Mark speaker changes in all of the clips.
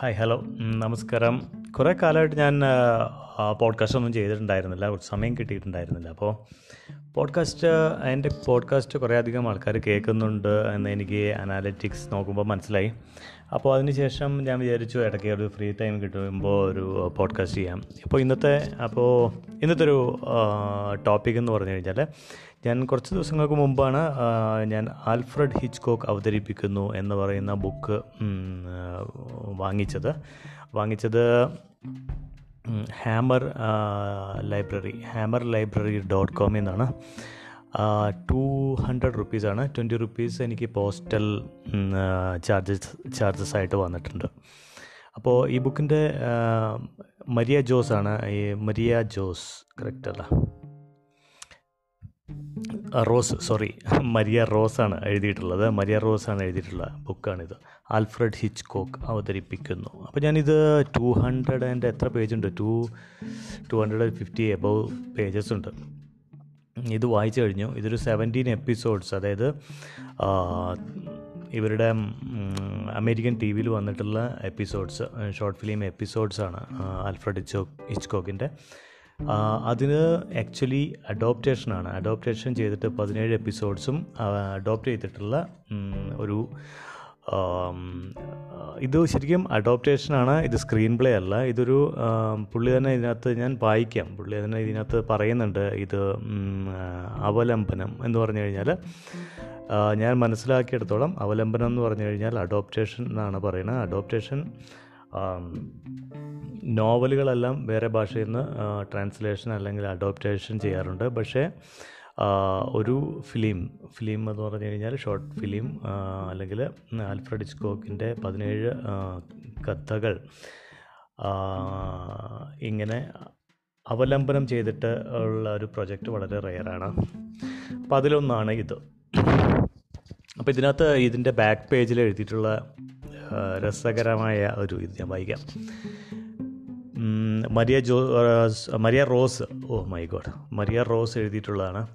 Speaker 1: Hi hello. നമസ്കാരം. കുറേ കാലമായിട്ട് ഞാൻ പോഡ്കാസ്റ്റ് ഒന്നും ചെയ്തിട്ടുണ്ടായിരുന്നില്ല. കുറച്ച് സമയം കിട്ടിയിട്ടുണ്ടായിരുന്നില്ല. അപ്പോൾ പോഡ്കാസ്റ്റ് എന്റെ പോഡ്കാസ്റ്റ് കുറേ അധികം ആൾക്കാർ കേൾക്കുന്നുണ്ട് എന്ന് എനിക്ക് അനാലിറ്റിക്സ് നോക്കുമ്പോൾ മനസ്സിലായി. അപ്പോൾ അതിനുശേഷം ഞാൻ വിചാരിച്ചു ഇടയ്ക്ക് ഒരു ഫ്രീ ടൈം കിട്ടുമ്പോൾ ഒരു പോഡ്കാസ്റ്റ് ചെയ്യാം. ഇപ്പോൾ ഇന്നത്തെ അപ്പോൾ ഇന്നത്തെ ഒരു ടോപ്പിക് എന്ന് പറഞ്ഞു കഴിഞ്ഞാൽ ഞാൻ കുറച്ച് ദിവസങ്ങൾക്ക് മുമ്പാണ് ഞാൻ ആൽഫ്രഡ് ഹിച്ച്കോക്ക് അവതരിപ്പിക്കുന്നു എന്ന് പറയുന്ന ബുക്ക് വാങ്ങിച്ചത്. വാങ്ങിച്ചത് Hammer library Hammer library dot കോമിൽ നിന്നാണ് ടു ഹൺഡ്രഡ് റുപ്പീസാണ് ട്വന്റി റുപ്പീസ് എനിക്ക് പോസ്റ്റൽ ചാർജസ് ചാർജസ് ആയിട്ട് വന്നിട്ടുണ്ട്. അപ്പോൾ ഈ ബുക്കിന്റെ മരിയ ജോസ് ആണ്. ഈ മരിയ ജോസ് കറക്റ്റ് അല്ല? റോസ് സോറി മരിയ റോസാണ് എഴുതിയിട്ടുള്ളത്. മരിയ റോസാണ് എഴുതിയിട്ടുള്ള ബുക്കാണിത്. ആൽഫ്രഡ് ഹിച്ച് കോക്ക് അവതരിപ്പിക്കുന്നു. അപ്പോൾ ഞാനിത് ടു ഹൺഡ്രഡ് ആൻഡ് എത്ര പേജ് ഉണ്ട് two two hundred and fifty above pages ഉണ്ട്. ഇത് വായിച്ചു കഴിഞ്ഞു. ഇതൊരു സെവന്റീൻ എപ്പിസോഡ്സ് അതായത് ഇവരുടെ അമേരിക്കൻ ടി വിയിൽ വന്നിട്ടുള്ള എപ്പിസോഡ്സ് ഷോർട്ട് ഫിലിം എപ്പിസോഡ്സാണ് ആൽഫ്രഡ് ഹിച്ചോ ഹിച്ച്കോക്കിന്റെ. അതിന് ആക്ച്വലി അഡോപ്റ്റേഷനാണ് അഡോപ്റ്റേഷൻ ചെയ്തിട്ട് പതിനേഴ് എപ്പിസോഡ്സും അഡോപ്റ്റ് ചെയ്തിട്ടുള്ള ഒരു ഇത് ശരിക്കും അഡോപ്റ്റേഷനാണ് ഇത് സ്ക്രീൻ പ്ലേ അല്ല. ഇതൊരു പുള്ളി തന്നെ ഇതിനകത്ത് ഞാൻ വായിക്കാം. പുള്ളി തന്നെ ഇതിനകത്ത് പറയുന്നുണ്ട്. ഇത് അവലംബനം എന്ന് പറഞ്ഞു കഴിഞ്ഞാൽ ഞാൻ മനസ്സിലാക്കിയെടുത്തോളം അവലംബനം എന്ന് പറഞ്ഞു കഴിഞ്ഞാൽ അഡോപ്റ്റേഷൻ എന്നാണ് പറയുന്നത്. അഡോപ്റ്റേഷൻ നോവലുകളെല്ലാം വേറെ ഭാഷയിൽ നിന്ന് ട്രാൻസ്ലേഷൻ അല്ലെങ്കിൽ അഡോപ്റ്റേഷൻ ചെയ്യാറുണ്ട്. പക്ഷേ ഒരു ഫിലിം ഫിലിം എന്ന് പറഞ്ഞു കഴിഞ്ഞാൽ ഷോർട്ട് ഫിലിം അല്ലെങ്കിൽ ആൽഫ്രഡ് ഇസ്കോക്കിന്റെ പതിനേഴ് കഥകൾ ഇങ്ങനെ അവലംബനം ചെയ്തിട്ട് ഉള്ള ഒരു പ്രൊജക്റ്റ് വളരെ റെയറാണ് അപ്പോൾ അതിലൊന്നാണ് ഇത്. അപ്പോൾ ഇതിനകത്ത് ഇതിന്റെ ബാക്ക് പേജിൽ എഴുതിയിട്ടുള്ള രസകരമായ ഒരു ഇത് ഞാൻ വായിക്കാം Maria Jo Maria Rose. Oh my god. Maria Rose എഴുതിയിട്ടുള്ളതാണ്.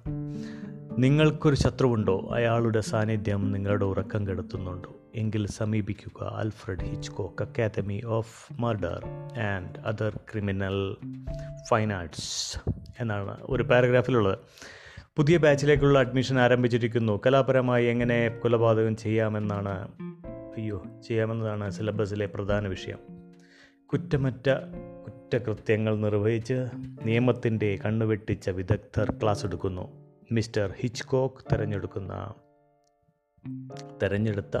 Speaker 1: നിങ്ങൾക്കൊരു ശത്രുവുണ്ടോ? അയാളുടെ സാന്നിധ്യം നിങ്ങളുടെ ഉറക്കം കെടുത്തുന്നുണ്ടോ? എങ്കിൽ സമീപിക്കുക. Alfred Hitchcock academy of murder and other criminal fine arts എന്നാണ് ഒരു പാരഗ്രാഫിലുള്ളത്. പുതിയ ബാച്ചിലേക്കുള്ള അഡ്മിഷൻ ആരംഭിച്ചിരിക്കുന്നു. കലാപരമായി എങ്ങനെ കൊലപാതകം ചെയ്യാമെന്നാണ് അയ്യോ ചെയ്യാമെന്നതാണ് സിലബസിലെ പ്രധാന വിഷയം. കുറ്റമറ്റ കുറ്റകൃത്യങ്ങൾ നിർവഹിച്ച് നിയമത്തിന്റെ കണ്ണുവെട്ടിച്ച വിദഗ്ധർ ക്ലാസ് എടുക്കുന്നു മിസ്റ്റർ ഹിച്ച്കോക്ക് തിരഞ്ഞെടുക്കുന്ന തിരഞ്ഞെടുത്ത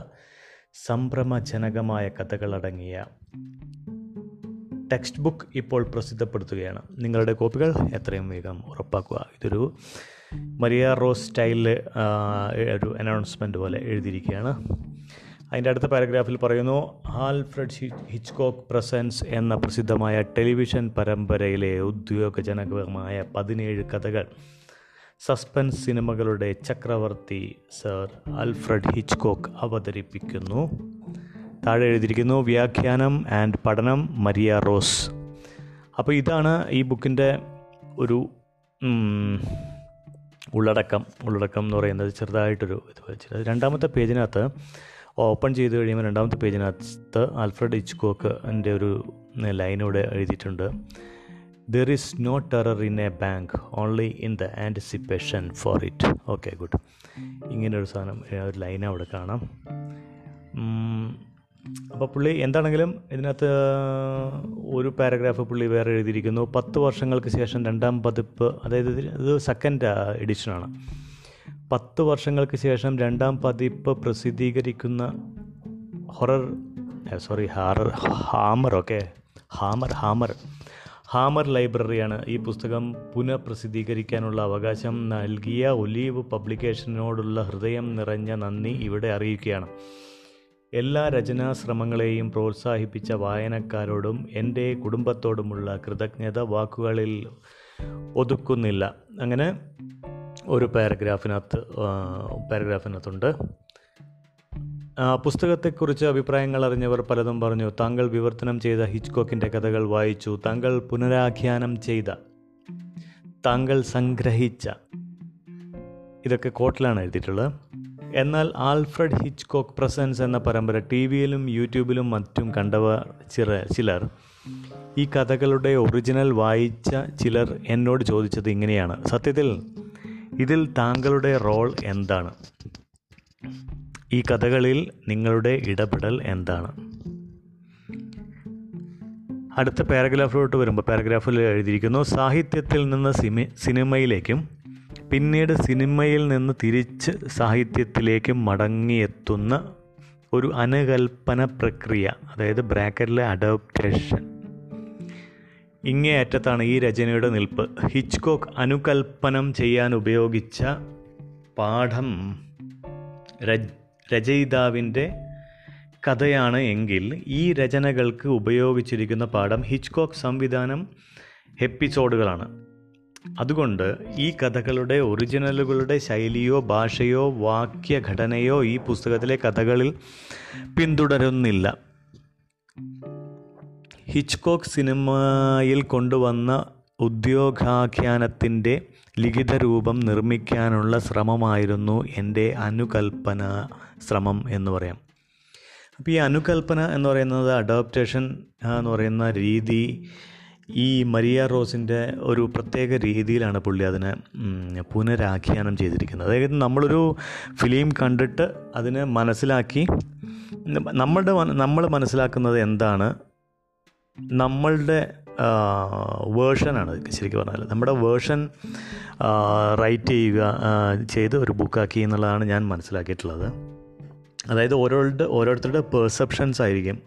Speaker 1: സംഭ്രമജനകമായ കഥകളടങ്ങിയ ടെക്സ്റ്റ് ബുക്ക് ഇപ്പോൾ പ്രസിദ്ധപ്പെടുത്തുകയാണ്. നിങ്ങളുടെ കോപ്പികൾ എത്രയും വേഗം ഉറപ്പാക്കുക. ഇതൊരു മരിയ റോസ് സ്റ്റൈലിൽ ഒരു അനൗൺസ്മെന്റ് പോലെ എഴുതിയിരിക്കുകയാണ്. അതിന്റെ അടുത്ത പാരഗ്രാഫിൽ പറയുന്നു ആൽഫ്രഡ് ഹിച്ച്കോക്ക് പ്രസൻസ് എന്ന പ്രസിദ്ധമായ ടെലിവിഷൻ പരമ്പരയിലെ ഉദ്യോഗജനകമായ പതിനേഴ് കഥകൾ. സസ്പെൻസ് സിനിമകളുടെ ചക്രവർത്തി സർ ആൽഫ്രഡ് ഹിച്ച്കോക്ക് അവതരിപ്പിക്കുന്നു. താഴെ എഴുതിയിരിക്കുന്നു വ്യാഖ്യാനം ആൻഡ് പഠനം മരിയ റോസ്. അപ്പോൾ ഇതാണ് ഈ ബുക്കിന്റെ ഒരു ഉള്ളടക്കം. ഉള്ളടക്കം എന്ന് പറയുന്നത് ചെറുതായിട്ടൊരു ഇത് വെച്ചിട്ട് രണ്ടാമത്തെ പേജിനകത്ത് ഓപ്പൺ ചെയ്ത് കഴിയുമ്പോൾ രണ്ടാമത്തെ പേജിനകത്ത് ആൽഫ്രഡ് ഇച്ച്കോക്ക് എന്റെ ഒരു ലൈനോടെ എഴുതിയിട്ടുണ്ട്. There is no terror in a bang only in the anticipation for it okay good ഇങ്ങനെ ഒരു സാധനം ഒരു ലൈൻ അവിടെ കാണാം. അപ്പോൾ പുള്ളി എന്താണെങ്കിലും ഇതിനകത്ത് ഒരു പാരഗ്രാഫ് പുള്ളി വേറെ എഴുതിയിരിക്കുന്നു. പത്ത് വർഷങ്ങൾക്ക് ശേഷം രണ്ടാം പതിപ്പ് അതായത് ഇത് സെക്കൻഡ് എഡിഷനാണ് പത്ത് വർഷങ്ങൾക്ക് ശേഷം രണ്ടാം പതിപ്പ് പ്രസിദ്ധീകരിക്കുന്ന horror sorry horror Hammer okay. Hammer Hammer. Hammer ലൈബ്രറിയാണ് ഈ പുസ്തകം പുനഃപ്രസിദ്ധീകരിക്കാനുള്ള അവകാശം നൽകിയ ഒലീവ് പബ്ലിക്കേഷനോടുള്ള ഹൃദയം നിറഞ്ഞ നന്ദി ഇവിടെ അറിയിക്കുകയാണ്. എല്ലാ രചനാശ്രമങ്ങളെയും പ്രോത്സാഹിപ്പിച്ച വായനക്കാരോടും എന്റെ കുടുംബത്തോടുമുള്ള കൃതജ്ഞത വാക്കുകളിൽ ഒതുക്കുന്നില്ല. അങ്ങനെ ഒരു പാരഗ്രാഫിനകത്ത് പാരഗ്രാഫിനകത്തുണ്ട്. പുസ്തകത്തെക്കുറിച്ച് അഭിപ്രായങ്ങൾ അറിഞ്ഞവർ പലതും പറഞ്ഞു. താങ്കൾ വിവർത്തനം ചെയ്ത ഹിച്ച്കോക്കിന്റെ കഥകൾ വായിച്ചു. താങ്കൾ പുനരാഖ്യാനം ചെയ്ത താങ്കൾ സംഗ്രഹിച്ച ഇതൊക്കെ കോട്ടിലാണ് എഴുതിയിട്ടുള്ളത്. എന്നാൽ ആൽഫ്രഡ് ഹിച്ച്കോക്ക് പ്രസൻസ് എന്ന പരമ്പര ടി വിയിലും യൂട്യൂബിലും മറ്റും കണ്ടവർ ചില ചിലർ ഈ കഥകളുടെ ഒറിജിനൽ വായിച്ച ചിലർ എന്നോട് ചോദിച്ചത് ഇങ്ങനെയാണ്. സത്യത്തിൽ ഇതിൽ താങ്കളുടെ റോൾ എന്താണ്? ഈ കഥകളിൽ നിങ്ങളുടെ ഇടപെടൽ എന്താണ്? അടുത്ത പാരഗ്രാഫിലോട്ട് വരുമ്പോൾ പാരഗ്രാഫിൽ എഴുതിയിരിക്കുന്നു സാഹിത്യത്തിൽ നിന്ന് സിമി സിനിമയിലേക്കും പിന്നീട് സിനിമയിൽ നിന്ന് തിരിച്ച് സാഹിത്യത്തിലേക്കും മടങ്ങിയെത്തുന്ന ഒരു അനുകൽപ്പന പ്രക്രിയ അതായത് ബ്രാക്കറ്റിലെ അഡോപ്റ്റേഷൻ ഇങ്ങേയറ്റത്താണ് ഈ രചനയുടെ നിൽപ്പ്. ഹിച്ച്കോക്ക് അനുകൽപ്പനം ചെയ്യാൻ ഉപയോഗിച്ച പാഠം രചയിതാവിന്റെ കഥയാണ് എങ്കിൽ ഈ രചനകൾക്ക് ഉപയോഗിച്ചിരിക്കുന്ന പാഠം ഹിച്ച്കോക്ക് സംവിധാനം എപ്പിസോഡുകളാണ്. അതുകൊണ്ട് ഈ കഥകളുടെ ഒറിജിനലുകളുടെ ശൈലിയോ ഭാഷയോ വാക്യഘടനയോ ഈ പുസ്തകത്തിലെ കഥകളിൽ പിന്തുടരുന്നില്ല. ഹിച്ച്കോക്ക് സിനിമയിൽ കൊണ്ടുവന്ന ഉദ്യോഗാഖ്യാനത്തിന്റെ ലിഖിത രൂപം നിർമ്മിക്കാനുള്ള ശ്രമമായിരുന്നു എന്റെ അനുകൽപ്പന ശ്രമം എന്ന് പറയാം. അപ്പോൾ ഈ അനുകൽപ്പന എന്ന് പറയുന്നത് അഡോപ്റ്റേഷൻ എന്ന് പറയുന്ന രീതി ഈ മരിയ റോസിന്റെ ഒരു പ്രത്യേക രീതിയിലാണ് പുള്ളി അതിനെ പുനരാഖ്യാനം ചെയ്തിരിക്കുന്നത്. അതായത് നമ്മളൊരു ഫിലിം കണ്ടിട്ട് അതിനെ മനസ്സിലാക്കി നമ്മളുടെ നമ്മൾ മനസ്സിലാക്കുന്നത് എന്താണ് നമ്മളുടെ വേർഷനാണ് ശരിക്കും പറഞ്ഞാൽ. നമ്മുടെ വേർഷൻ റൈറ്റ് ചെയ്യുക ചെയ്ത് ഒരു ബുക്കാക്കി എന്നുള്ളതാണ് ഞാൻ മനസ്സിലാക്കിയിട്ടുള്ളത്. അതായത് ഓരോരുടെ ഓരോരുത്തരുടെ പെർസെപ്ഷൻസ് ആയിരിക്കും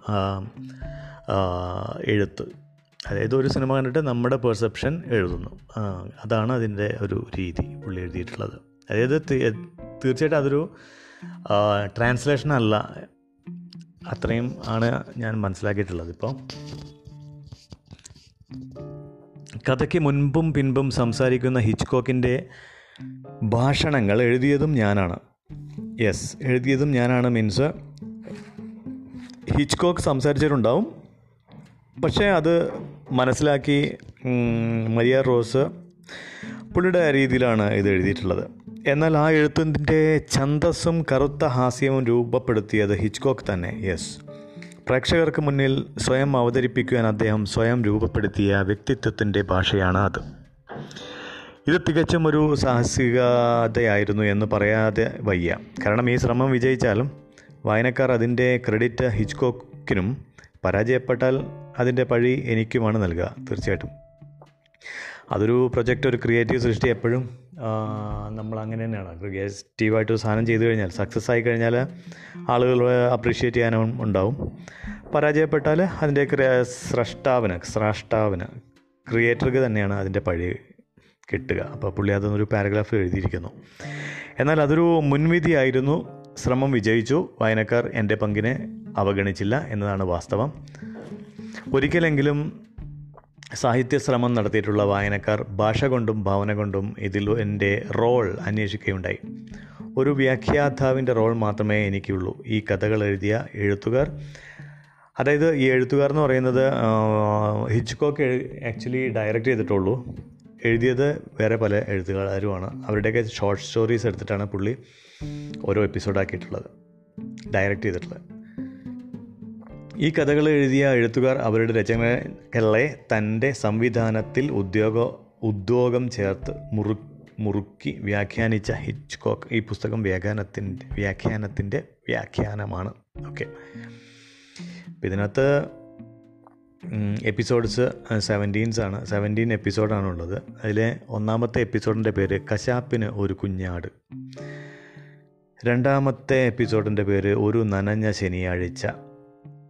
Speaker 1: എഴുത്ത്. അതായത് ഒരു സിനിമ കണ്ടിട്ട് നമ്മുടെ പെർസെപ്ഷൻ എഴുതുന്നു. അതാണ് അതിന്റെ ഒരു രീതി പുള്ളി എഴുതിയിട്ടുള്ളത്. അതായത് തീർച്ചയായിട്ടും അതൊരു ട്രാൻസ്ലേഷൻ അല്ല. അത്രയും ആണ് ഞാൻ മനസ്സിലാക്കിയിട്ടുള്ളത് ഇപ്പോൾ കഥയ്ക്ക് മുൻപും പിൻപും സംസാരിക്കുന്ന ഹിച്ച്കോക്കിന്റെ ഭാഷണങ്ങൾ എഴുതിയതും ഞാനാണ്. യെസ് എഴുതിയതും ഞാനാണ് മീൻസ് ഹിച്ച്കോക്ക് സംസാരിച്ചിട്ടുണ്ടാവും. പക്ഷേ അത് മനസ്സിലാക്കി മരിയ റോസ് പുള്ളിയുടെ രീതിയിലാണ് ഇത് എഴുതിയിട്ടുള്ളത്. എന്നാൽ ആ എഴുത്തിന്റെ ഛന്തസ്സും കറുത്ത ഹാസ്യവും രൂപപ്പെടുത്തിയത് ഹിച്ച്കോക്ക് തന്നെ. യെസ് പ്രേക്ഷകർക്ക് മുന്നിൽ സ്വയം അവതരിപ്പിക്കുവാൻ അദ്ദേഹം സ്വയം രൂപപ്പെടുത്തിയ വ്യക്തിത്വത്തിന്റെ ഭാഷയാണ് അത്. ഇത് തികച്ചും ഒരു സാഹസികതയായിരുന്നു എന്ന് പറയാതെ വയ്യ. കാരണം ഈ ശ്രമം വിജയിച്ചാലും വായനക്കാർ അതിന്റെ ക്രെഡിറ്റ് ഹിച്ച്കോക്കിനും പരാജയപ്പെട്ടാൽ അതിന്റെ പഴി എനിക്കുമാണ് നൽകുക തീർച്ചയായിട്ടും. അതൊരു പ്രൊജക്റ്റ് ഒരു ക്രിയേറ്റീവ് സൃഷ്ടി എപ്പോഴും നമ്മൾ അങ്ങനെ തന്നെയാണ്. ക്രിയേറ്റീവായിട്ട് ഒരു സാധനം ചെയ്തു കഴിഞ്ഞാൽ സക്സസ് ആയി കഴിഞ്ഞാൽ ആളുകൾ അപ്രീഷിയേറ്റ് ചെയ്യാനും ഉണ്ടാവും. പരാജയപ്പെട്ടാൽ അതിന്റെ സ്രഷ്ടാവിന് സ്രഷ്ടാവിന് ക്രിയേറ്റർക്ക് തന്നെയാണ് അതിന്റെ പഴി കിട്ടുക. അപ്പോൾ പുള്ളി അതൊന്നൊരു പാരഗ്രാഫ് എഴുതിയിരിക്കുന്നു. എന്നാൽ അതൊരു മുൻവിധിയായിരുന്നു. ശ്രമം വിജയിച്ചു. വായനക്കാർ എന്റെ പങ്കിനെ അവഗണിച്ചില്ല എന്നതാണ് വാസ്തവം. ഒരിക്കലെങ്കിലും സാഹിത്യ ശ്രമം നടത്തിയിട്ടുള്ള വായനക്കാർ ഭാഷ കൊണ്ടും ഭാവന കൊണ്ടും ഇതിൽ എന്റെ റോൾ അന്വേഷിക്കുകയുണ്ടായി. ഒരു വ്യാഖ്യാതാവിന്റെ റോൾ മാത്രമേ എനിക്കുള്ളൂ. ഈ കഥകൾ എഴുതിയ എഴുത്തുകാർ അതായത് ഈ എഴുത്തുകാർ എന്ന് പറയുന്നത് ഹിച്ച്കോക്ക് ആക്ച്വലി ഡയറക്റ്റ് ചെയ്തിട്ടുള്ളൂ. എഴുതിയത് വേറെ പല എഴുത്തുകാരുമാണ്. അവരുടെയൊക്കെ ഷോർട്ട് സ്റ്റോറീസ് എടുത്തിട്ടാണ് പുള്ളി ഓരോ എപ്പിസോഡാക്കിയിട്ടുള്ളത് ഡയറക്റ്റ് ചെയ്തിട്ടുള്ളത്. ഈ കഥകൾ എഴുതിയ എഴുത്തുകാർ അവരുടെ രചനകളെ തന്റെ സംവിധാനത്തിൽ ഉദ്യോഗ ഉദ്യോഗം ചേർത്ത് മുറു മുറുക്കി വ്യാഖ്യാനിച്ച ഹിച്ച്കോക്ക്. ഈ പുസ്തകം വ്യാഖ്യാനത്തിന്റെ വ്യാഖ്യാനത്തിന്റെ വ്യാഖ്യാനമാണ്. ഓക്കെ. ഇതിനകത്ത് എപ്പിസോഡ്സ് സെവന്റീൻസ് ആണ്. സെവന്റീൻ എപ്പിസോഡാണ് ഉള്ളത്. അതിലെ ഒന്നാമത്തെ എപ്പിസോഡിന്റെ പേര് കശാപ്പിന് ഒരു കുഞ്ഞാട്. രണ്ടാമത്തെ എപ്പിസോഡിന്റെ പേര് ഒരു നനഞ്ഞ ശനിയാഴ്ച.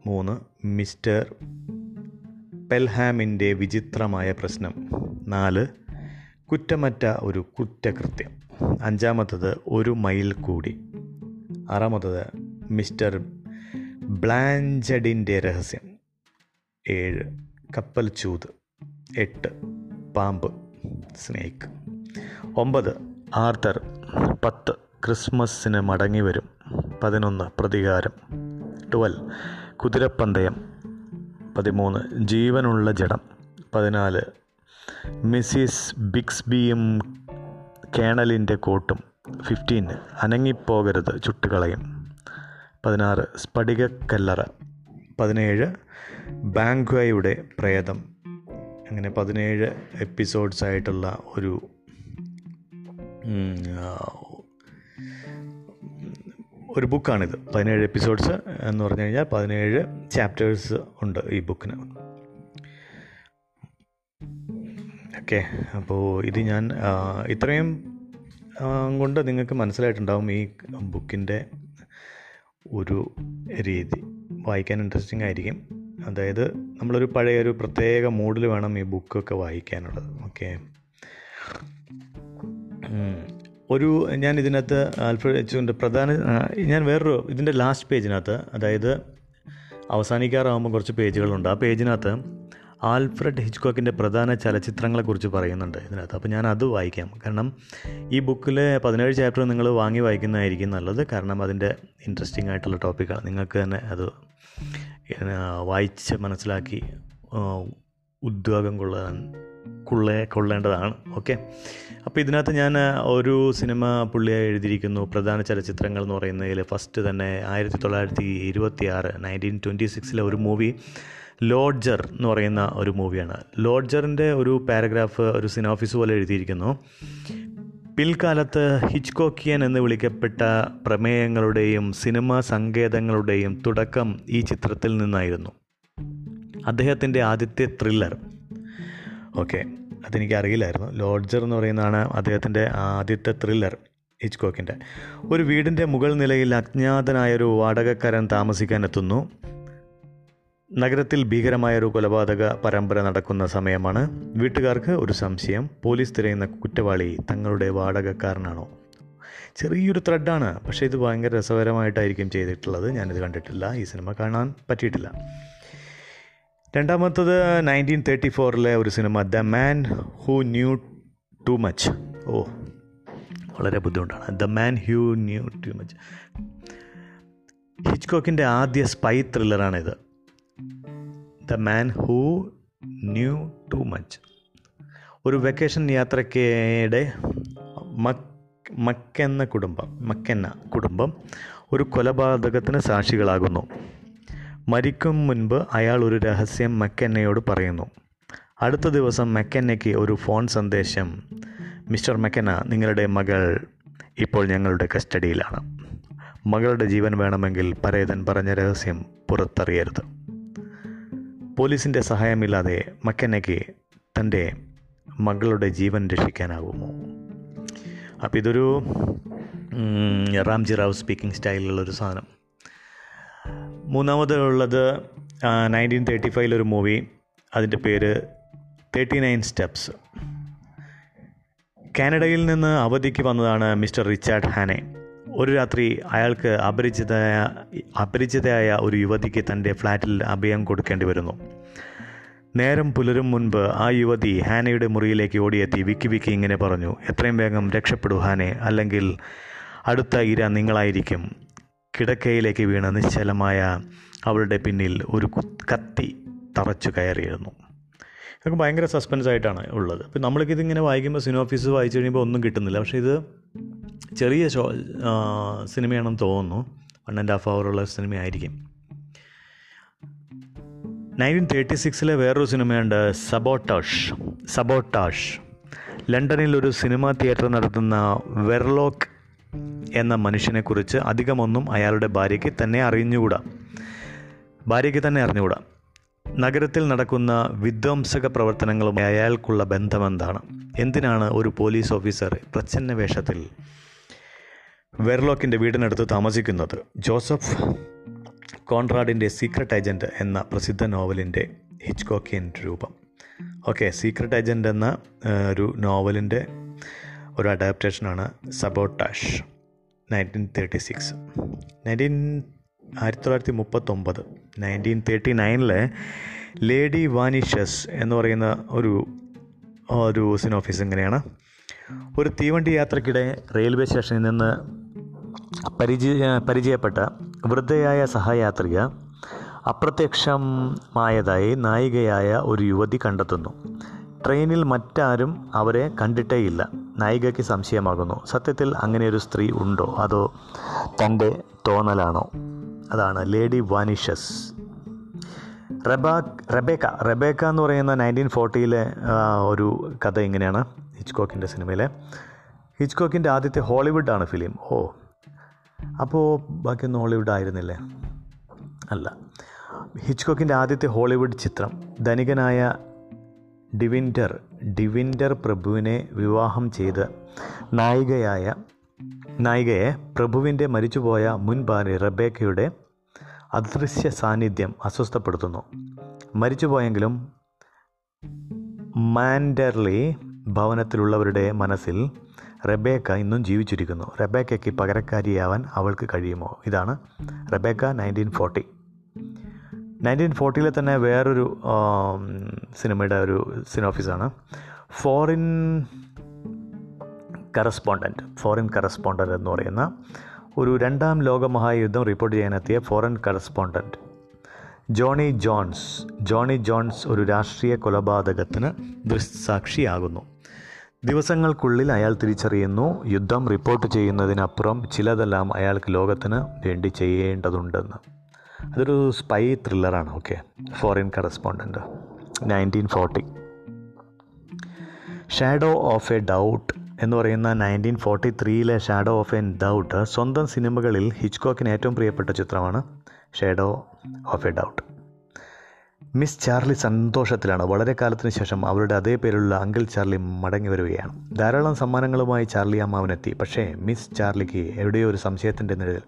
Speaker 1: മൂന്ന്. മിസ്റ്റർ പെൽഹാമിന്റെ വിചിത്രമായ പ്രശ്നം. നാല്. കുറ്റമറ്റ ഒരു കുറ്റകൃത്യം. അഞ്ചാമത്തത് ഒരു മൈൽ കൂടി. ആറാമത്തത് മിസ്റ്റർ ബ്ലാഞ്ചഡിന്റെ രഹസ്യം. ഏഴ്. കപ്പൽ ചൂത്. എട്ട്. പാമ്പ്. സ്നേക്ക്. ഒമ്പത്. ആർത്തർ പത്ത്. ക്രിസ്മസിന് മടങ്ങി വരും പതിനൊന്ന്. പ്രതികാരം. ട്വൽവ്. കുതിരപ്പന്തയം. പതിമൂന്ന് ജീവനുള്ള ജഡം. പതിനാല് മിസ്സിസ് ബിക്സ്ബിയും കേണലിന്റെ കോട്ടും. ഫിഫ്റ്റീൻ അനങ്ങിപ്പോകരുത് ചുട്ടുകളയും. പതിനാറ് സ്ഫടികക്കല്ലറ പതിനേഴ് ബാങ്ക്വയുടെ പ്രേതം. അങ്ങനെ പതിനേഴ് എപ്പിസോഡ്സ് ആയിട്ടുള്ള ഒരു ഒരു ബുക്കാണിത്. പതിനേഴ് എപ്പിസോഡ്സ് എന്ന് പറഞ്ഞു കഴിഞ്ഞാൽ പതിനേഴ് ചാപ്റ്റേഴ്സ് ഉണ്ട് ഈ ബുക്കിന്. ഓക്കെ അപ്പോൾ ഇത് ഞാൻ ഇത്രയും കൊണ്ട് നിങ്ങൾക്ക് മനസ്സിലായിട്ടുണ്ടാവും ഈ ബുക്കിന്റെ ഒരു രീതി. വായിക്കാൻ ഇൻട്രസ്റ്റിംഗ് ആയിരിക്കും. അതായത് നമ്മളൊരു പഴയ ഒരു പ്രത്യേക മൂഡിൽ വേണം ഈ ബുക്കൊക്കെ വായിക്കാനുള്ളത്. ഓക്കെ. ഒരു ഞാൻ ഇതിനകത്ത് ആൽഫ്രഡ് എച്ചുവിന്റെ പ്രധാന ഞാൻ വേറൊരു ഇതിന്റെ ലാസ്റ്റ് പേജിനകത്ത് അതായത് അവസാനിക്കാറാകുമ്പോൾ കുറച്ച് പേജുകളുണ്ട്. ആ പേജിനകത്ത് ആൽഫ്രഡ് ഹിച്ച്കോക്കിന്റെ പ്രധാന ചലച്ചിത്രങ്ങളെക്കുറിച്ച് പറയുന്നുണ്ട് ഇതിനകത്ത്. അപ്പോൾ ഞാൻ അത് വായിക്കാം. കാരണം ഈ ബുക്കിലെ പതിനേഴ് ചാപ്റ്റർ നിങ്ങൾ വാങ്ങി വായിക്കുന്നതായിരിക്കും നല്ലത്. കാരണം അതിന്റെ ഇൻട്രസ്റ്റിംഗ് ആയിട്ടുള്ള ടോപ്പിക്കാണ് നിങ്ങൾക്ക് തന്നെ അത് വായിച്ച് മനസ്സിലാക്കി ഉദ്യോഗം കൊള്ളാൻ കൊള്ളേ കൊള്ളേണ്ടതാണ്. ഓക്കെ അപ്പോൾ ഇതിനകത്ത് ഞാൻ ഒരു സിനിമ പുള്ളിയായി എഴുതിയിരിക്കുന്നു. പ്രധാന ചലച്ചിത്രങ്ങൾ എന്ന് പറയുന്നതിൽ ഫസ്റ്റ് തന്നെ ആയിരത്തി തൊള്ളായിരത്തി ഇരുപത്തി ആറ് നയന്റീൻ ട്വന്റി സിക്സിലെ ഒരു മൂവി ലോഡ്ജർ എന്ന് പറയുന്ന ഒരു മൂവിയാണ് ലോഡ്ജറിന്റെ ഒരു പാരഗ്രാഫ് ഒരു സിനോഫീസ് പോലെ എഴുതിയിരിക്കുന്നു. പിൽക്കാലത്ത് ഹിച്ച്കോക്കിയൻ എന്ന് വിളിക്കപ്പെട്ട പ്രമേയങ്ങളുടെയും സിനിമാ സങ്കേതങ്ങളുടെയും തുടക്കം ഈ ചിത്രത്തിൽ നിന്നായിരുന്നു. അദ്ദേഹത്തിന്റെ ആദ്യത്തെ ത്രില്ലർ ഓക്കെ അതെനിക്ക് അറിയില്ലായിരുന്നു ലോഡ്ജർ എന്ന് പറയുന്നതാണ് അദ്ദേഹത്തിന്റെ ആദ്യത്തെ ത്രില്ലർ ഹിച്ച്കോക്കിന്റെ ഒരു വീടിന്റെ മുകൾ നിലയിൽ അജ്ഞാതനായൊരു വാടകക്കാരൻ താമസിക്കാൻ എത്തുന്നു നഗരത്തിൽ ഭീകരമായൊരു കൊലപാതക പരമ്പര നടക്കുന്ന സമയമാണ്. വീട്ടുകാർക്ക് ഒരു സംശയം പോലീസ് തിരയുന്ന കുറ്റവാളി തങ്ങളുടെ വാടകക്കാരനാണോ? ചെറിയൊരു ത്രെഡാണ് പക്ഷേ ഇത് ഭയങ്കര രസകരമായിട്ടായിരിക്കും ചെയ്തിട്ടുള്ളത്. ഞാനിത് കണ്ടിട്ടില്ല ഈ സിനിമ കാണാൻ പറ്റിയിട്ടില്ല. രണ്ടാമത്തത് നയന്റീൻ തേർട്ടി ഫോറിലെ ഒരു cinema the man who knew too much oh വളരെ ബുദ്ധിമുട്ടാണ്. The man who knew too much ഹിച്ച്കോക്കിന്റെ ആദ്യ spy ത്രില്ലറാണിത് the man who knew too much ഒരു വെക്കേഷൻ യാത്രയ്ക്കിടെ മക് മക്കെന്ന കുടുംബം മക്കെന്ന കുടുംബം ഒരു കൊലപാതകത്തിന് സാക്ഷികളാകുന്നു. മരിക്കും മുൻപ് അയാൾ ഒരു രഹസ്യം മെക്കന്നയോട് പറയുന്നു. അടുത്ത ദിവസം മെക്കന്നയ്ക്ക് ഒരു ഫോൺ സന്ദേശം. മിസ്റ്റർ മെക്കന്ന നിങ്ങളുടെ മകൾ ഇപ്പോൾ ഞങ്ങളുടെ കസ്റ്റഡിയിലാണ്. മകളുടെ ജീവൻ വേണമെങ്കിൽ പരേതൻ പറഞ്ഞ രഹസ്യം പുറത്തറിയരുത്. പോലീസിന്റെ സഹായമില്ലാതെ മക്കന്നയ്ക്ക് തന്റെ മകളുടെ ജീവൻ രക്ഷിക്കാനാകുമോ? അപ്പോൾ ഇതൊരു റാംജി റാവ് സ്പീക്കിംഗ് സ്റ്റൈലിലുള്ളൊരു സാധനം. മൂന്നാമത് ഉള്ളത് നയന്റീൻ തേർട്ടി ഫൈവിലൊരു മൂവി അതിന്റെ പേര് തേർട്ടി നയൻ സ്റ്റെപ്സ് കാനഡയിൽ നിന്ന് അവധിക്ക് വന്നതാണ് മിസ്റ്റർ റിച്ചാർഡ് ഹാനെ. ഒരു രാത്രി അയാൾക്ക് അപരിചിതയായ അപരിചിതയായ ഒരു യുവതിക്ക് തന്റെ ഫ്ലാറ്റിൽ അഭയം കൊടുക്കേണ്ടി വരുന്നു. നേരം പുലരും മുൻപ് ആ യുവതി ഹാനയുടെ മുറിയിലേക്ക് ഓടിയെത്തി വിക്കി വിക്കി ഇങ്ങനെ പറഞ്ഞു എത്രയും വേഗം രക്ഷപ്പെടൂ ഹാനെ അല്ലെങ്കിൽ അടുത്ത ഇര നിങ്ങളായിരിക്കും. കിടക്കയിലേക്ക് വീണ നിശ്ചലമായ അവളുടെ പിന്നിൽ ഒരു കത്തി തറച്ചു കയറിയിരുന്നു. ഇതൊക്കെ ഭയങ്കര സസ്പെൻസ് ആയിട്ടാണ് ഉള്ളത്. അപ്പം നമ്മൾക്കിത് ഇങ്ങനെ വായിക്കുമ്പോൾ സിനോഫീസ് വായിച്ചു കഴിയുമ്പോൾ ഒന്നും കിട്ടുന്നില്ല. പക്ഷേ ഇത് ചെറിയ ഷോ സിനിമയാണെന്ന് തോന്നുന്നു. വൺ ആൻഡ് ഹാഫ് അവറുള്ള സിനിമയായിരിക്കും. നയന്റീൻ തേർട്ടി സിക്സിലെ വേറൊരു സിനിമയുണ്ട് സബോട്ടാഷ് സബോട്ടാഷ് ലണ്ടനിൽ ഒരു സിനിമാ തിയേറ്റർ നടത്തുന്ന വെർലോക്ക് എന്ന മനുഷ്യനെക്കുറിച്ച് അധികമൊന്നും അയാളുടെ ഭാര്യയ്ക്ക് തന്നെ അറിഞ്ഞുകൂടാ? ഭാര്യയ്ക്ക് തന്നെ അറിഞ്ഞുകൂടാ? നഗരത്തിൽ നടക്കുന്ന വിധ്വംസക പ്രവർത്തനങ്ങളുമായി അയാൾക്കുള്ള ബന്ധമെന്താണ്? എന്തിനാണ് ഒരു പോലീസ് ഓഫീസർ പ്രച്ഛന്ന വേഷത്തിൽ വെർലോക്കിന്റെ വീടിനടുത്ത് താമസിക്കുന്നത്? ജോസഫ് കോൺറാഡിന്റെ സീക്രട്ട് ഏജന്റ് എന്ന പ്രസിദ്ധ നോവലിന്റെ ഹിച്ച്കോക്കിയൻ രൂപം. ഓക്കെ സീക്രട്ട് ഏജന്റ് എന്ന ഒരു നോവലിന്റെ ഒരു അഡാപ്റ്റേഷനാണ് sabotage. Nineteen thirty six. Nineteen ആയിരത്തി തൊള്ളായിരത്തി മുപ്പത്തൊമ്പത് നയന്റീൻ തേർട്ടി നയനിലെ ലേഡി വാനിഷസ് എന്ന് പറയുന്ന ഒരു ഒരു സിനോഫീസ് ഇങ്ങനെയാണ്. ഒരു തീവണ്ടി യാത്രക്കിടെ റെയിൽവേ സ്റ്റേഷനിൽ നിന്ന് പരിചയ പരിചയപ്പെട്ട വൃദ്ധയായ സഹയാത്രിക അപ്രത്യക്ഷമായതായി നായികയായ ഒരു യുവതി കണ്ടെത്തുന്നു. ട്രെയിനിൽ മറ്റാരും അവരെ കണ്ടിട്ടേയില്ല. നായികയ്ക്ക് സംശയമാകുന്നു. സത്യത്തിൽ അങ്ങനെ ഒരു സ്ത്രീ ഉണ്ടോ? അതോ തന്റെ തോന്നലാണോ? അതാണ് ലേഡി വാനിഷസ്. റബാ റബേക്ക. റബേക്ക എന്ന് പറയുന്ന നയന്റീൻ ഫോർട്ടിയിലെ ഒരു കഥ ഇങ്ങനെയാണ് ഹിച്ച്കോക്കിന്റെ സിനിമയിലെ. ഹിച്ച്കോക്കിന്റെ ആദ്യത്തെ ഹോളിവുഡാണ് ഫിലിം. ഓ അപ്പോൾ ബാക്കിയൊന്നും ഹോളിവുഡ് ആയിരുന്നില്ലേ അല്ല. ഹിച്ച്കോക്കിന്റെ ആദ്യത്തെ ഹോളിവുഡ് ചിത്രം ധനികനായ ഡിവിൻഡർ ഡിവിൻഡർ പ്രഭുവിനെ വിവാഹം ചെയ്ത് നായികയായ നായികയെ പ്രഭുവിന്റെ മരിച്ചുപോയ മുൻ ഭാര്യ റബേക്കയുടെ അദൃശ്യ സാന്നിധ്യം അസ്വസ്ഥപ്പെടുത്തുന്നു. മരിച്ചുപോയെങ്കിലും മാൻഡർലി ഭവനത്തിലുള്ളവരുടെ മനസ്സിൽ റബേക്ക ഇന്നും ജീവിച്ചിരിക്കുന്നു. റബേക്കയ്ക്ക് പകരക്കാരിയാവാൻ അവൾക്ക് കഴിയുമോ? ഇതാണ് റബേക്ക നയന്റീൻ ഫോർട്ടി. നയന്റീൻ ഫോർട്ടിയിലെ തന്നെ വേറൊരു സിനിമയുടെ ഒരു സിനോഫീസാണ്. ഫോറിൻ കറസ്പോണ്ടന്റ് ഫോറിൻ കറസ്പോണ്ടന്റ് എന്ന് പറയുന്ന ഒരു രണ്ടാം ലോക മഹായുദ്ധം report ചെയ്യാനെത്തിയ foreign correspondent Johnny Jones Johnny Jones ഒരു രാഷ്ട്രീയ കൊലപാതകത്തിന് ദൃക്സാക്ഷിയാകുന്നു. ദിവസങ്ങൾക്കുള്ളിൽ അയാൾ തിരിച്ചറിയുന്നു യുദ്ധം റിപ്പോർട്ട് ചെയ്യുന്നതിനപ്പുറം ചിലതെല്ലാം അയാൾക്ക് ലോകത്തിന് വേണ്ടി ചെയ്യേണ്ടതുണ്ടെന്ന്. അതൊരു spy ത്രില്ലറാണ് okay foreign correspondent nineteen forty shadow of a doubt എന്ന് പറയുന്ന നയന്റീൻ ഫോർട്ടി ത്രീയിലെ ഷാഡോ ഓഫ് എൻ ഡൗട്ട് സ്വന്തം സിനിമകളിൽ ഹിച്ച്കോക്കിന് ഏറ്റവും പ്രിയപ്പെട്ട ചിത്രമാണ് shadow of a doubt Miss Charlie സന്തോഷത്തിലാണ്. വളരെ കാലത്തിന് ശേഷം അവരുടെ അതേ പേരിലുള്ള അങ്കിൾ ചാർലി മടങ്ങി വരികയാണ്. ധാരാളം സമ്മാനങ്ങളുമായി ചാർലി അമ്മാവനെത്തി. പക്ഷേ മിസ് ചാർലിക്ക് എവിടെയോ ഒരു സംശയത്തിന്റെ നിഴൽ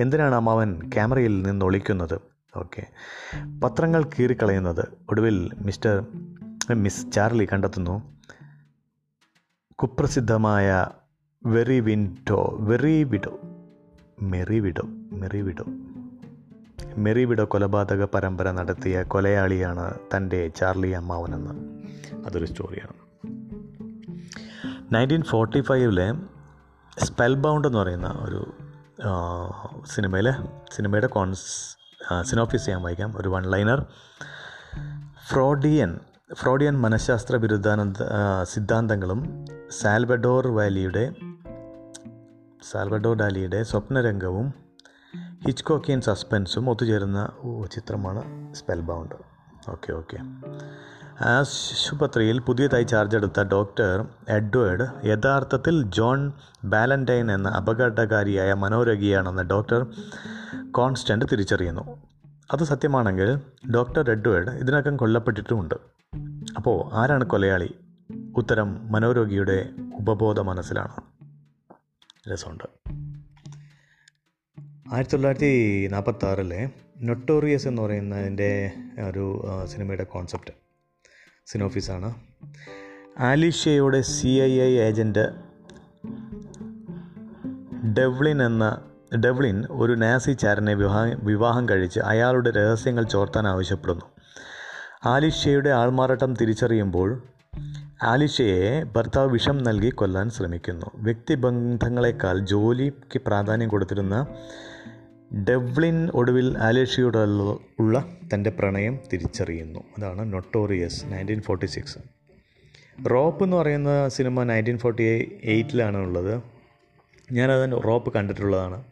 Speaker 1: എന്തിനാണ് അമ്മാവൻ ക്യാമറയിൽ നിന്ന് ഒളിക്കുന്നത്? ഓക്കെ. പത്രങ്ങൾ കീറിക്കളയുന്നത്. ഒടുവിൽ മിസ്റ്റർ മിസ് ചാർലി കണ്ടെത്തുന്നു. കുപ്രസിദ്ധമായ very window very widow merry widow merry widow. Merry widow കൊലപാതക പരമ്പര നടത്തിയ കൊലയാളിയാണ് തന്റെ ചാർലി അമ്മാവനെന്ന്. അതൊരു സ്റ്റോറിയാണ്. നയന്റീൻ ഫോർട്ടി ഫൈവിലെ സ്പെൽ ബൗണ്ട് എന്ന് പറയുന്ന ഒരു സിനിമയിലെ സിനിമയുടെ കോൺസ് സിനോഫീസ് ചെയ്യാൻ വായിക്കാം. ഒരു വൺ ലൈനർ ഫ്രോഡിയൻ ഫ്രോഡിയൻ മനഃശാസ്ത്ര ബിരുദാനന്ദ സിദ്ധാന്തങ്ങളും സാൽവഡോർ വാലിയുടെ സാൽവഡോർ ഡാലിയുടെ സ്വപ്നരംഗവും ഹിച്ച്കോക്കിയൻ സസ്പെൻസും ഒത്തുചേരുന്ന ചിത്രമാണ് സ്പെൽ ബൗണ്ട് ഓക്കെ ഓക്കെ. ആശുപത്രിയിൽ പുതിയതായി ചാർജ് എടുത്ത ഡോക്ടർ എഡ്വേർഡ് യഥാർത്ഥത്തിൽ ജോൺ ബാലന്റൈൻ എന്ന അപകടകാരിയായ മനോരോഗിയാണെന്ന് ഡോക്ടർ കോൺസ്റ്റന്റ് തിരിച്ചറിയുന്നു. അത് സത്യമാണെങ്കിൽ ഡോക്ടർ എഡ്വേർഡ് ഇതിനകം കൊല്ലപ്പെട്ടിട്ടുമുണ്ട്. അപ്പോൾ ആരാണ് കൊലയാളി? ഉത്തരം മനോരോഗിയുടെ ഉപബോധ മനസ്സിലാണ്. രസമുണ്ട്. ആയിരത്തി തൊള്ളായിരത്തി നാൽപ്പത്തി ആറിലെ നൊട്ടോറിയസ് എന്ന് പറയുന്നതിന്റെ ഒരു സിനിമയുടെ കോൺസെപ്റ്റ്. സിനോഫീസാണ് ആലിഷ്യയുടെ C I A agent Devlin എന്ന ഡെവ്ലിൻ ഒരു നാസി ചാരനെ വിവാഹം വിവാഹം കഴിച്ച് അയാളുടെ രഹസ്യങ്ങൾ ചോർത്താൻ ആവശ്യപ്പെടുന്നു. ആലിഷ്യയുടെ ആൾമാറാട്ടം തിരിച്ചറിയുമ്പോൾ ആലിഷയെ ഭർത്താവ് വിഷം നൽകി കൊല്ലാൻ ശ്രമിക്കുന്നു. വ്യക്തിബന്ധങ്ങളെക്കാൾ ജോലിക്ക് പ്രാധാന്യം കൊടുത്തിരുന്ന ഡെവ്ലിൻ ഒടുവിൽ ആലേഷ്യയോട് ഉള്ള തന്റെ പ്രണയം തിരിച്ചറിയുന്നു. അതാണ് notorious nineteen forty six rope എന്ന് പറയുന്ന സിനിമ നയന്റീൻ ഫോർട്ടി എയ്റ്റിലാണ് ഉള്ളത് ഞാനത് റോപ്പ് കണ്ടിട്ടുള്ളതാണ്.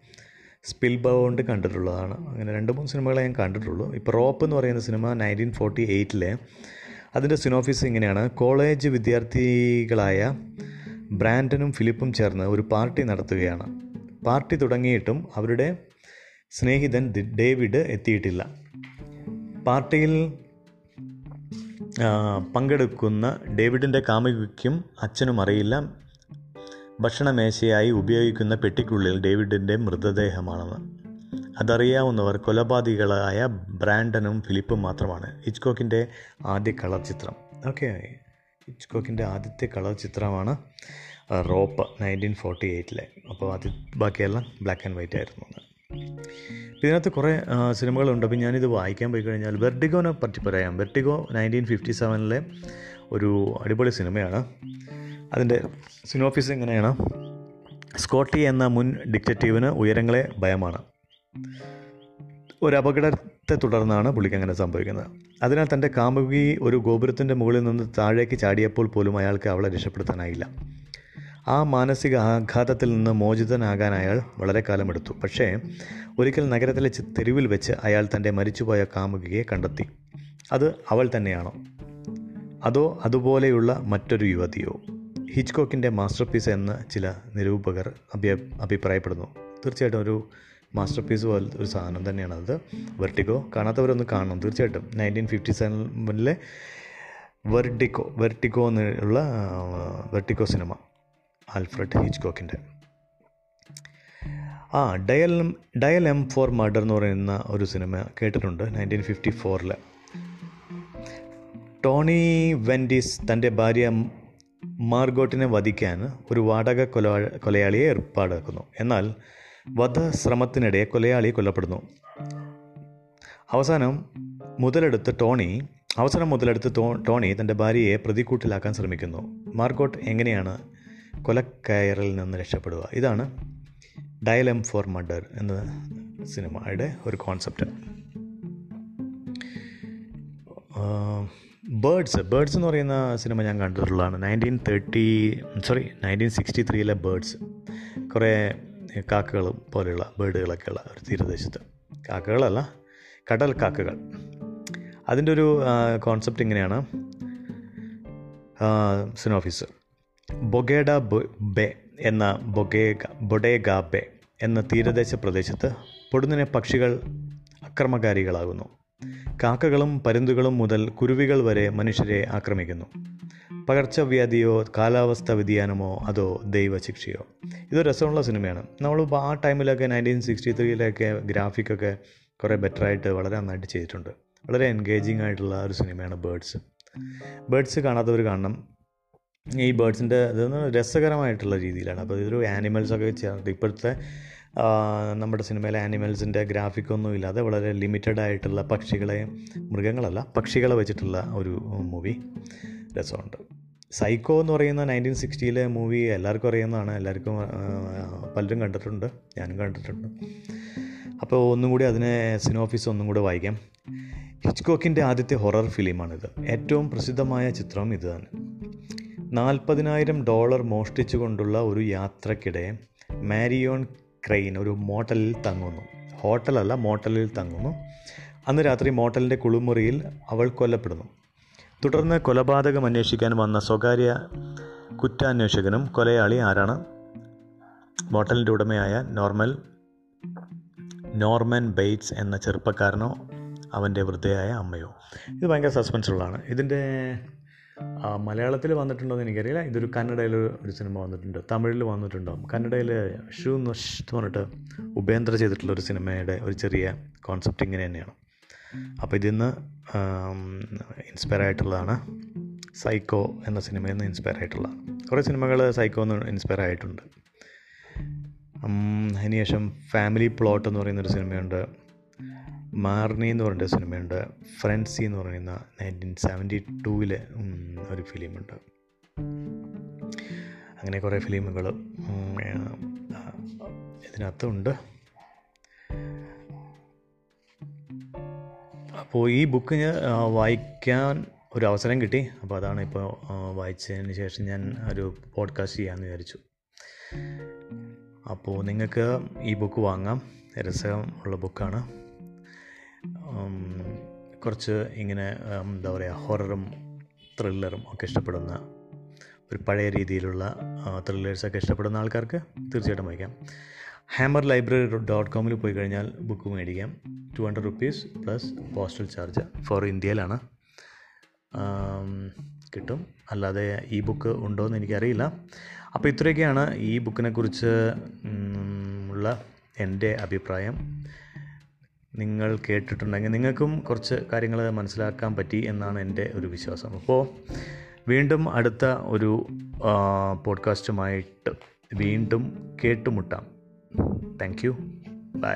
Speaker 1: സ്പിൽ ബൗണ്ട് കണ്ടിട്ടുള്ളതാണ്. അങ്ങനെ രണ്ട് മൂന്ന് സിനിമകളെ ഞാൻ കണ്ടിട്ടുള്ളൂ. ഇപ്പോൾ റോപ്പ് എന്ന് പറയുന്ന സിനിമ നയന്റീൻ ഫോർട്ടി എയ്റ്റിലെ അതിന്റെ സിനോഫീസ് ഇങ്ങനെയാണ്. കോളേജ് വിദ്യാർത്ഥികളായ ബ്രാൻഡനും ഫിലിപ്പും ചേർന്ന് ഒരു പാർട്ടി നടത്തുകയാണ്. പാർട്ടി തുടങ്ങിയിട്ടും അവരുടെ സ്നേഹിതൻ ഡേവിഡ് എത്തിയിട്ടില്ല. പാർട്ടിയിൽ പങ്കെടുക്കുന്ന ഡേവിഡിന്റെ കാമുകിക്കും അച്ഛനും അറിയില്ല. ഭക്ഷണമേശയായി ഉപയോഗിക്കുന്ന പെട്ടിക്കുള്ളിൽ ഡേവിഡിന്റെ മൃതദേഹമാണെന്ന്. അതറിയാവുന്നവർ കൊലപാതകളായ ബ്രാൻഡനും ഫിലിപ്പും മാത്രമാണ്. ഇച്ച്കോക്കിന്റെ ആദ്യ കളർ ചിത്രം. ഓക്കെ ഇച്ച്കോക്കിന്റെ ആദ്യത്തെ കളർ ചിത്രമാണ് റോപ്പ് നയന്റീൻ ഫോർട്ടി എയ്റ്റിലെ. അപ്പോൾ അത് ബാക്കിയെല്ലാം ബ്ലാക്ക് ആൻഡ് വൈറ്റ് ആയിരുന്നു. ഇതിനകത്ത് കുറേ സിനിമകളുണ്ട്. അപ്പോൾ ഞാനിത് വായിക്കാൻ പോയി കഴിഞ്ഞാൽ വെർട്ടിഗോനെ പറ്റി പറയാം. വെർട്ടിഗോ നയന്റീൻ ഫിഫ്റ്റി സെവനിലെ ഒരു അടിപൊളി സിനിമയാണ്. അതിന്റെ സിനോഫീസ് എങ്ങനെയാണ്? സ്കോട്ടി എന്ന മുൻ ഡിക്റ്റേറ്റീവിന് ഉയരങ്ങളെ ഭയമാണ്. ഒരു അപകടത്തെ തുടർന്നാണ് പുള്ളിക്ക് അങ്ങനെ സംഭവിക്കുന്നത്. അതിനാൽ തന്റെ കാമുകി ഒരു ഗോപുരത്തിന്റെ മുകളിൽ നിന്ന് താഴേക്ക് ചാടിയപ്പോൾ പോലും അയാൾക്ക് അവളെ രക്ഷപ്പെടുത്താനായില്ല. ആ മാനസിക ആഘാതത്തിൽ നിന്ന് മോചിതനാകാൻ അയാൾ വളരെ കാലമെടുത്തു. പക്ഷേ ഒരിക്കൽ നഗരത്തിലെ തെരുവിൽ വെച്ച് അയാൾ തന്റെ മരിച്ചുപോയ കാമുകിയെ കണ്ടെത്തി. അത് അവൾ തന്നെയാണോ? അതോ അതുപോലെയുള്ള മറ്റൊരു യുവതിയോ? ഹിച്ച്കോക്കിന്റെ മാസ്റ്റർ പീസ് എന്ന് ചില നിരൂപകർ അഭി അഭിപ്രായപ്പെടുന്നു. തീർച്ചയായിട്ടും ഒരു മാസ്റ്റർ പീസ് പോലെ ഒരു സാധനം തന്നെയാണ് അത് വെർട്ടിക്കോ കാണാത്തവരൊന്ന് കാണണം. തീർച്ചയായിട്ടും നയന്റീൻ ഫിഫ്റ്റി സെവനിലെ വെർട്ടിക്കോ വെർട്ടിക്കോ എന്നുള്ള വെർട്ടിക്കോ സിനിമ. ആൽഫ്രഡ് ഹിച്ച്കോക്കിന്റെ. ആ dial dial M for murder എന്ന് പറയുന്ന ഒരു സിനിമ കേട്ടിട്ടുണ്ട് നയന്റീൻ ഫിഫ്റ്റി ഫോറിൽ ടോണി വെൻഡിസ് തന്റെ ഭാര്യ മാർഗോട്ടിനെ വധിക്കാൻ ഒരു വാടക കൊല കൊലയാളിയെ ഏർപ്പാടാക്കുന്നു. എന്നാൽ വധശ്രമത്തിനിടെ കൊലയാളി കൊല്ലപ്പെടുന്നു. അവസാനം മുതലെടുത്ത് ടോണി അവസരം മുതലെടുത്ത് ടോണി തന്റെ ഭാര്യയെ പ്രതിക്കൂട്ടിലാക്കാൻ ശ്രമിക്കുന്നു. മാർഗോട്ട് എങ്ങനെയാണ് കൊലക്കയറിൽ നിന്ന് രക്ഷപ്പെടുക. ഇതാണ് ഡയലം ഫോർ മഡർ എന്ന സിനിമയുടെ ഒരു കോൺസെപ്റ്റ്. ബേഡ്സ് ബേഡ്സ് എന്ന് പറയുന്ന സിനിമ ഞാൻ കണ്ടിട്ടുള്ളതാണ്. Nineteen thirty sorry nineteen sixty ത്രീയിലെ birds കുറേ കാക്കകളും പോലെയുള്ള ബേഡുകളൊക്കെയുള്ള ഒരു തീരദേശത്ത്. കാക്കകളല്ല കടൽ കാക്കകൾ. അതിന്റെ ഒരു കോൺസെപ്റ്റ് ഇങ്ങനെയാണ്. സിനോഫീസ്. ബൊഗേഡ ബെ എന്ന ബൊഗേഗ ബൊഡേഗ ബെ എന്ന തീരദേശ പ്രദേശത്ത് പൊടുന്നിനെ പക്ഷികൾ അക്രമകാരികളാകുന്നു. കാക്കകളും പരുന്തുകളും മുതൽ കുരുവികൾ വരെ മനുഷ്യരെ ആക്രമിക്കുന്നു. പകർച്ചവ്യാധിയോ കാലാവസ്ഥ വ്യതിയാനമോ അതോ ദൈവശിക്ഷയോ? ഇതൊരു രസമുള്ള സിനിമയാണ്. നമ്മൾ ആ ടൈമിലൊക്കെ നയന്റീൻ സിക്സ്റ്റി ത്രീയിലൊക്കെ ഗ്രാഫിക്കൊക്കെ കുറേ ബെറ്ററായിട്ട് വളരെ നന്നായിട്ട് ചെയ്തിട്ടുണ്ട്. വളരെ എൻഗേജിങ് ആയിട്ടുള്ള ഒരു സിനിമയാണ് ബേഡ്സ്. ബേഡ്സ് കാണാത്തവർ കാണണം. ഈ ബേർഡ്സിന്റെ ഇതൊന്ന് രസകരമായിട്ടുള്ള രീതിയിലാണ്. അപ്പോൾ ഇതൊരു ആനിമൽസൊക്കെ ചേർത്ത് ഇപ്പോഴത്തെ നമ്മുടെ സിനിമയിലെ ആനിമൽസിന്റെ ഗ്രാഫിക്കൊന്നും ഇല്ലാതെ വളരെ ലിമിറ്റഡ് ആയിട്ടുള്ള പക്ഷികളെ മൃഗങ്ങളല്ല പക്ഷികളെ വെച്ചിട്ടുള്ള ഒരു മൂവി രസമുണ്ട്. സൈക്കോ എന്ന് പറയുന്ന നയന്റീൻ സിക്സ്റ്റിയിലെ മൂവി എല്ലാവർക്കും അറിയുന്നതാണ്. എല്ലാവർക്കും പലരും കണ്ടിട്ടുണ്ട്. ഞാനും കണ്ടിട്ടുണ്ട്. അപ്പോൾ ഒന്നും കൂടി അതിനെ സിനോഫീസ് ഒന്നും കൂടി വായിക്കാം. ഹിച്ച്കോക്കിന്റെ ആദ്യത്തെ ഹൊറർ ഫിലിമാണിത് ഏറ്റവും പ്രസിദ്ധമായ ചിത്രം ഇത് തന്നെ നാൽപ്പതിനായിരം ഡോളർ മോഷ്ടിച്ചുകൊണ്ടുള്ള ഒരു യാത്രക്കിടെ മാരിയോൺ ക്രെയിൻ ഒരു മോട്ടലിൽ തങ്ങുന്നു. ഹോട്ടലല്ല മോട്ടലിൽ തങ്ങുന്നു. അന്ന് രാത്രി മോട്ടലിന്റെ കുളിമുറിയിൽ അവൾ കൊല്ലപ്പെടുന്നു. തുടർന്ന് കൊലപാതകം അന്വേഷിക്കാൻ വന്ന സ്വകാര്യ കുറ്റാന്വേഷകനും കൊലയാളി ആരാണ്? മോട്ടലിന്റെ ഉടമയായ നോർമൽ നോർമൻ ബെയ്റ്റ്സ് എന്ന ചെറുപ്പക്കാരനോ അവന്റെ വൃദ്ധയായ അമ്മയോ? ഇത് ഭയങ്കര സസ്പെൻസുള്ളതാണ് ഇതിന്റെ മലയാളത്തിൽ വന്നിട്ടുണ്ടോ എന്ന് എനിക്കറിയില്ല. ഇതൊരു കന്നഡയിൽ ഒരു സിനിമ വന്നിട്ടുണ്ട്. തമിഴിൽ വന്നിട്ടുണ്ടോ? കന്നഡയിൽ ഷൂ നഷ് എന്ന് പറഞ്ഞിട്ട് ഉപേന്ദ്ര ചെയ്തിട്ടുള്ള ഒരു സിനിമയുടെ ഒരു ചെറിയ കോൺസെപ്റ്റ് ഇങ്ങനെ തന്നെയാണ്. അപ്പോൾ ഇതിന്ന് ഇൻസ്പയർ ആയിട്ടുള്ളതാണ് സൈക്കോ എന്ന സിനിമയിൽ നിന്ന് ഇൻസ്പയർ ആയിട്ടുള്ളതാണ് കുറേ സിനിമകൾ സൈക്കോ എന്ന് ഇൻസ്പയർ ആയിട്ടുണ്ട്. അതിനുശേഷം ഫാമിലി പ്ലോട്ട് എന്ന് പറയുന്നൊരു സിനിമയുണ്ട്. മാർണി എന്ന് പറഞ്ഞ സിനിമയുണ്ട്. ഫ്രൻസി എന്ന് പറയുന്ന നയന്റീൻ സെവന്റി ടൂവിലെ ഒരു ഫിലിമുണ്ട്. അങ്ങനെ കുറേ ഫിലിമുകൾ ഇതിനകത്തുണ്ട്. അപ്പോൾ ഈ ബുക്ക് ഞാൻ വായിക്കാൻ ഒരു അവസരം കിട്ടി. അപ്പോൾ അതാണ് ഇപ്പോൾ വായിച്ചതിന് ശേഷം ഞാൻ ഒരു പോഡ്കാസ്റ്റ് ചെയ്യാമെന്ന് വിചാരിച്ചു. അപ്പോൾ നിങ്ങൾക്ക് ഈ ബുക്ക് വാങ്ങാം. രസമുള്ള ബുക്കാണ്. കുറച്ച് ഇങ്ങനെ എന്താ പറയുക ഹൊററും ത്രില്ലറും ഒക്കെ ഇഷ്ടപ്പെടുന്ന ഒരു പഴയ രീതിയിലുള്ള ത്രില്ലേഴ്സൊക്കെ ഇഷ്ടപ്പെടുന്ന ആൾക്കാർക്ക് തീർച്ചയായിട്ടും വായിക്കാം. ഹാമർ ലൈബ്രറി ഡോട്ട് കോമിൽ പോയി കഴിഞ്ഞാൽ ബുക്ക് മേടിക്കാം. Two hundred rupees plus postal charge for ഇന്ത്യയിലാണ്. കിട്ടും. അല്ലാതെ ഈ ബുക്ക് ഉണ്ടോ എന്ന് എനിക്കറിയില്ല. അപ്പോൾ ഇത്രയൊക്കെയാണ് ഈ ബുക്കിനെക്കുറിച്ച് ഉള്ള എന്റെ അഭിപ്രായം. നിങ്ങൾ കേട്ടിട്ടുണ്ടെങ്കിൽ നിങ്ങൾക്കും കുറച്ച് കാര്യങ്ങൾ മനസ്സിലാക്കാൻ പറ്റി എന്നാണ് എന്റെ ഒരു വിശ്വാസം. അപ്പോൾ വീണ്ടും അടുത്ത ഒരു പോഡ്കാസ്റ്റുമായിട്ട് വീണ്ടും കേട്ടുമുട്ടാം. Thank you by